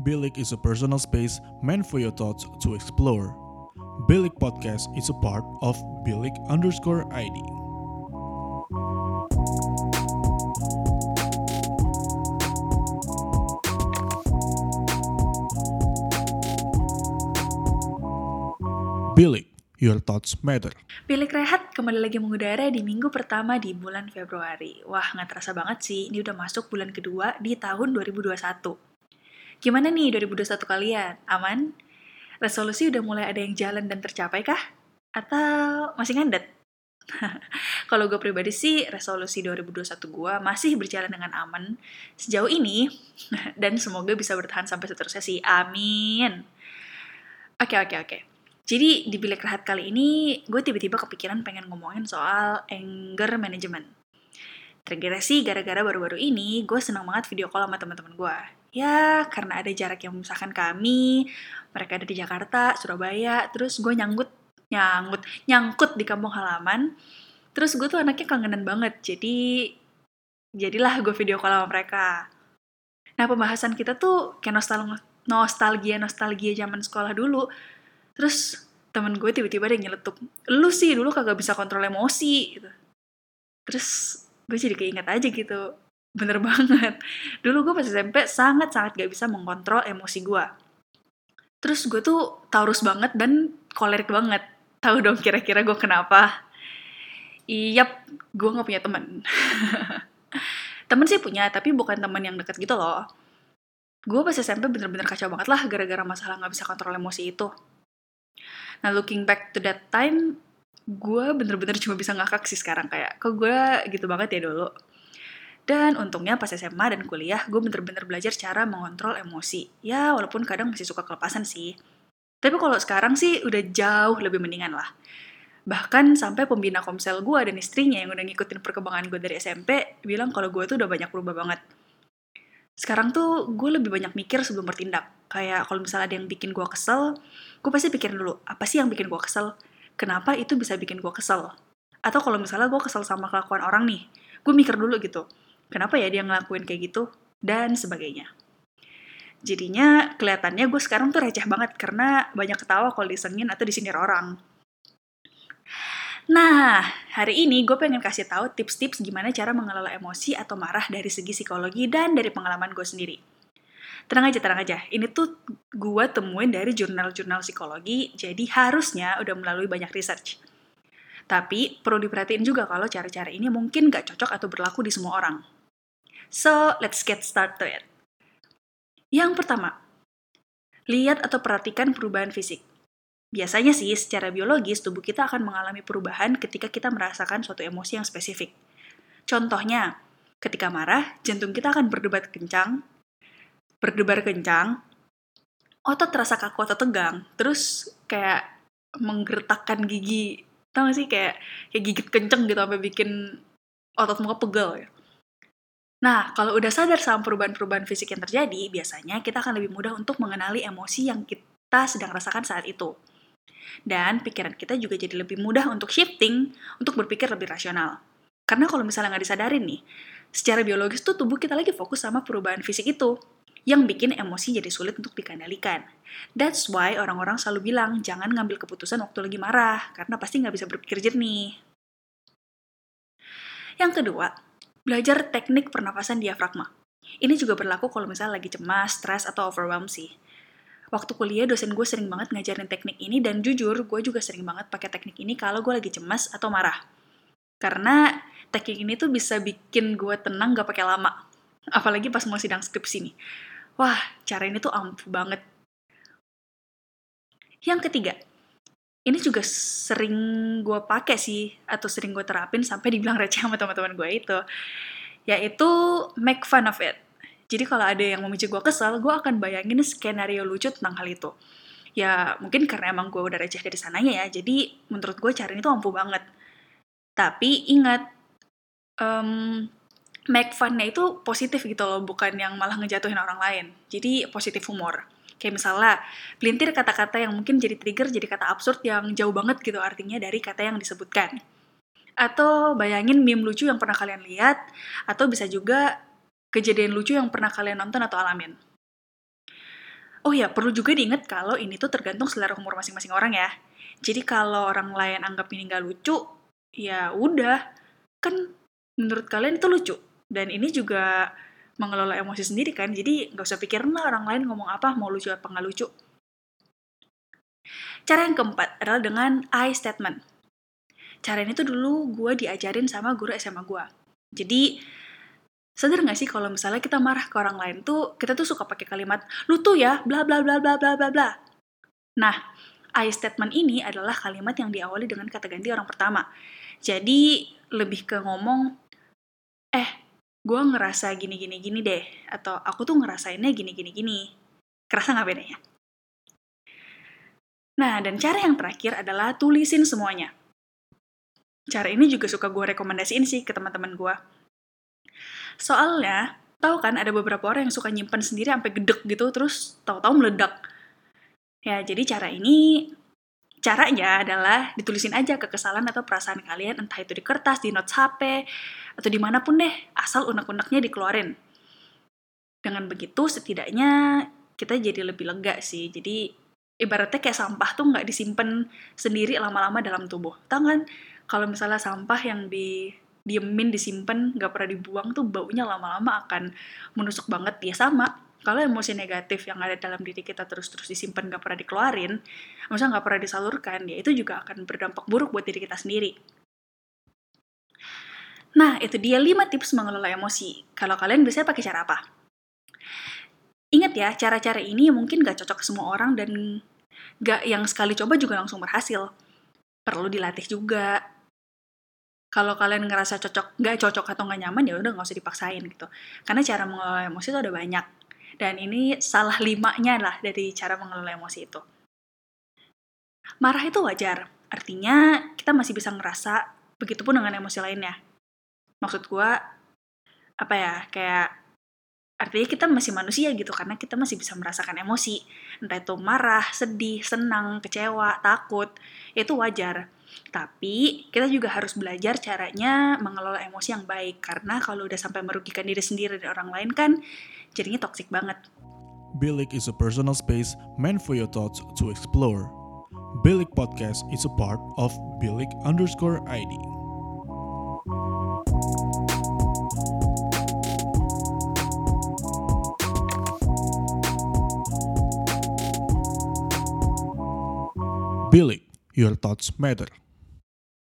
Bilik is a personal space meant for your thoughts to explore. Bilik Podcast is a part of Bilik underscore ID. Bilik, your thoughts matter. Bilik Rehat kembali lagi mengudara di minggu pertama di bulan Februari. Wah, nggak terasa banget sih, ini udah masuk bulan kedua di tahun 2021. Gimana nih 2021 kalian? Aman? Resolusi udah mulai ada yang jalan dan tercapai kah? Atau masih ngandet? Kalau gue pribadi sih, resolusi 2021 gue masih berjalan dengan aman sejauh ini, dan semoga bisa bertahan sampai seterusnya sih. Amin. Oke, oke, oke. Jadi di bilik rehat kali ini, gue tiba-tiba kepikiran pengen ngomongin soal anger management. Sih gara-gara baru-baru ini, gue senang banget video call sama teman-teman gue. Ya, karena ada jarak yang memisahkan kami, mereka ada di Jakarta, Surabaya, terus gue nyanggut, nyanggut, nyangkut di kampung halaman. Terus gue tuh anaknya kangenan banget, jadi jadilah gue video call sama mereka. Nah, pembahasan kita tuh kayak nostal nostalgia nostalgia zaman sekolah dulu. Terus temen gue tiba-tiba ada yang nyeletuk, lu sih dulu kagak bisa kontrol emosi gitu. Terus gue jadi keinget aja gitu, bener banget. Dulu gue pas SMP sangat-sangat gak bisa mengontrol emosi gue. Terus gue tuh taurus banget dan kolerik banget. Tahu dong kira-kira gue kenapa? Iyap, gue gak punya temen. temen sih punya, tapi bukan temen yang deket gitu loh. Gue pas SMP bener-bener kacau banget lah gara-gara masalah gak bisa kontrol emosi itu. Nah, looking back to that time, gue bener-bener cuma bisa ngakak sih sekarang kayak, kok gue gitu banget ya dulu. Dan untungnya pas SMA dan kuliah, gue bener-bener belajar cara mengontrol emosi. Ya, walaupun kadang masih suka kelepasan sih. Tapi kalau sekarang sih udah jauh lebih mendingan lah. Bahkan sampai pembina komsel gue dan istrinya yang udah ngikutin perkembangan gue dari SMP, bilang kalau gue tuh udah banyak berubah banget. Sekarang tuh gue lebih banyak mikir sebelum bertindak. Kayak kalau misalnya ada yang bikin gue kesel, gue pasti pikirin dulu, apa sih yang bikin gue kesel? Kenapa itu bisa bikin gue kesel? Atau kalau misalnya gue kesel sama kelakuan orang nih, gue mikir dulu gitu, kenapa ya dia ngelakuin kayak gitu? Dan sebagainya. Jadinya kelihatannya gue sekarang tuh receh banget karena banyak ketawa kalau disengin atau disindir orang. Nah, hari ini gue pengen kasih tahu tips-tips gimana cara mengelola emosi atau marah dari segi psikologi dan dari pengalaman gue sendiri. Tenang aja, tenang aja. Ini tuh gue temuin dari jurnal-jurnal psikologi, jadi harusnya udah melalui banyak research. Tapi perlu diperhatiin juga kalau cara-cara ini mungkin gak cocok atau berlaku di semua orang. So, let's get started. Yang pertama, lihat atau perhatikan perubahan fisik. Biasanya sih, secara biologis, tubuh kita akan mengalami perubahan ketika kita merasakan suatu emosi yang spesifik. Contohnya, ketika marah, jantung kita akan berdebat kencang, berdebar kencang, otot terasa kaku atau tegang, terus kayak menggertakkan gigi, tau gak sih kayak kayak gigit kenceng gitu sampai bikin otot muka pegel ya. Nah, kalau udah sadar sama perubahan-perubahan fisik yang terjadi, biasanya kita akan lebih mudah untuk mengenali emosi yang kita sedang rasakan saat itu. Dan pikiran kita juga jadi lebih mudah untuk shifting, untuk berpikir lebih rasional. Karena kalau misalnya nggak disadarin nih, secara biologis tuh tubuh kita lagi fokus sama perubahan fisik itu, yang bikin emosi jadi sulit untuk dikendalikan. That's why orang-orang selalu bilang, jangan ngambil keputusan waktu lagi marah, karena pasti nggak bisa berpikir jernih. Yang kedua, belajar teknik pernapasan diafragma. Ini juga berlaku kalau misalnya lagi cemas, stres, atau overwhelmed sih waktu kuliah dosen gue sering banget ngajarin teknik ini dan jujur gue juga sering banget pakai teknik ini kalau gue lagi cemas atau marah. Karena teknik ini tuh bisa bikin gue tenang gak pakai lama. Apalagi pas mau sidang skripsi nih. Wah, cara ini tuh ampuh banget. Yang ketiga, ini juga sering gue pakai sih atau sering gue terapin sampai dibilang receh sama teman-teman gue itu, yaitu make fun of it. Jadi kalau ada yang memicu gue kesel, gue akan bayangin skenario lucu tentang hal itu. Ya mungkin karena emang gue udah receh dari sananya ya, jadi menurut gue cara ini tuh ampuh banget. Tapi ingat, um, make fun-nya itu positif gitu loh, bukan yang malah ngejatuhin orang lain. Jadi positif humor. Kayak misalnya, pelintir kata-kata yang mungkin jadi trigger jadi kata absurd yang jauh banget gitu artinya dari kata yang disebutkan. Atau bayangin meme lucu yang pernah kalian lihat, atau bisa juga kejadian lucu yang pernah kalian nonton atau alamin. Oh ya, perlu juga diingat kalau ini tuh tergantung selera humor masing-masing orang ya. Jadi kalau orang lain anggap ini nggak lucu, ya udah. Kan menurut kalian itu lucu. Dan ini juga mengelola emosi sendiri kan, jadi nggak usah pikirin lah orang lain ngomong apa, mau lucu apa nggak lucu. Cara yang keempat adalah dengan I statement. Cara ini tuh dulu gue diajarin sama guru SMA gue. Jadi, sadar gak sih kalau misalnya kita marah ke orang lain tuh, kita tuh suka pakai kalimat, lu tuh ya, bla bla bla bla bla bla bla. Nah, I statement ini adalah kalimat yang diawali dengan kata ganti orang pertama. Jadi, lebih ke ngomong, gue ngerasa gini-gini gini deh, atau aku tuh ngerasainnya gini-gini gini. Kerasa nggak bedanya? Nah, dan cara yang terakhir adalah tulisin semuanya. Cara ini juga suka gue rekomendasiin sih ke teman-teman gue. Soalnya, tahu kan ada beberapa orang yang suka nyimpen sendiri sampai gedek gitu, terus tahu-tahu meledak. Ya, jadi cara ini caranya adalah ditulisin aja kekesalan atau perasaan kalian entah itu di kertas, di notes HP, atau di mana pun deh, asal unek-uneknya dikeluarin. Dengan begitu setidaknya kita jadi lebih lega sih. Jadi ibaratnya kayak sampah tuh nggak disimpan sendiri lama-lama dalam tubuh. Tahu kan kalau misalnya sampah yang di diemin disimpan nggak pernah dibuang tuh baunya lama-lama akan menusuk banget ya sama kalau emosi negatif yang ada dalam diri kita terus-terus disimpan nggak pernah dikeluarin, maksudnya nggak pernah disalurkan, ya itu juga akan berdampak buruk buat diri kita sendiri. Nah, itu dia 5 tips mengelola emosi. Kalau kalian biasanya pakai cara apa? Ingat ya, cara-cara ini mungkin gak cocok semua orang dan gak yang sekali coba juga langsung berhasil. Perlu dilatih juga. Kalau kalian ngerasa cocok, gak cocok atau gak nyaman ya udah nggak usah dipaksain gitu. Karena cara mengelola emosi itu ada banyak dan ini salah limanya lah dari cara mengelola emosi itu. Marah itu wajar, artinya kita masih bisa ngerasa, begitupun dengan emosi lainnya. Maksud gue, apa ya, kayak artinya kita masih manusia gitu, karena kita masih bisa merasakan emosi. Entah itu marah, sedih, senang, kecewa, takut, itu wajar. Tapi kita juga harus belajar caranya mengelola emosi yang baik karena kalau udah sampai merugikan diri sendiri dan orang lain kan jadinya toxic banget. Bilik is a personal space meant for your thoughts to explore. Bilik Podcast is a part of Bilik underscore ID. Bilik, your thoughts matter.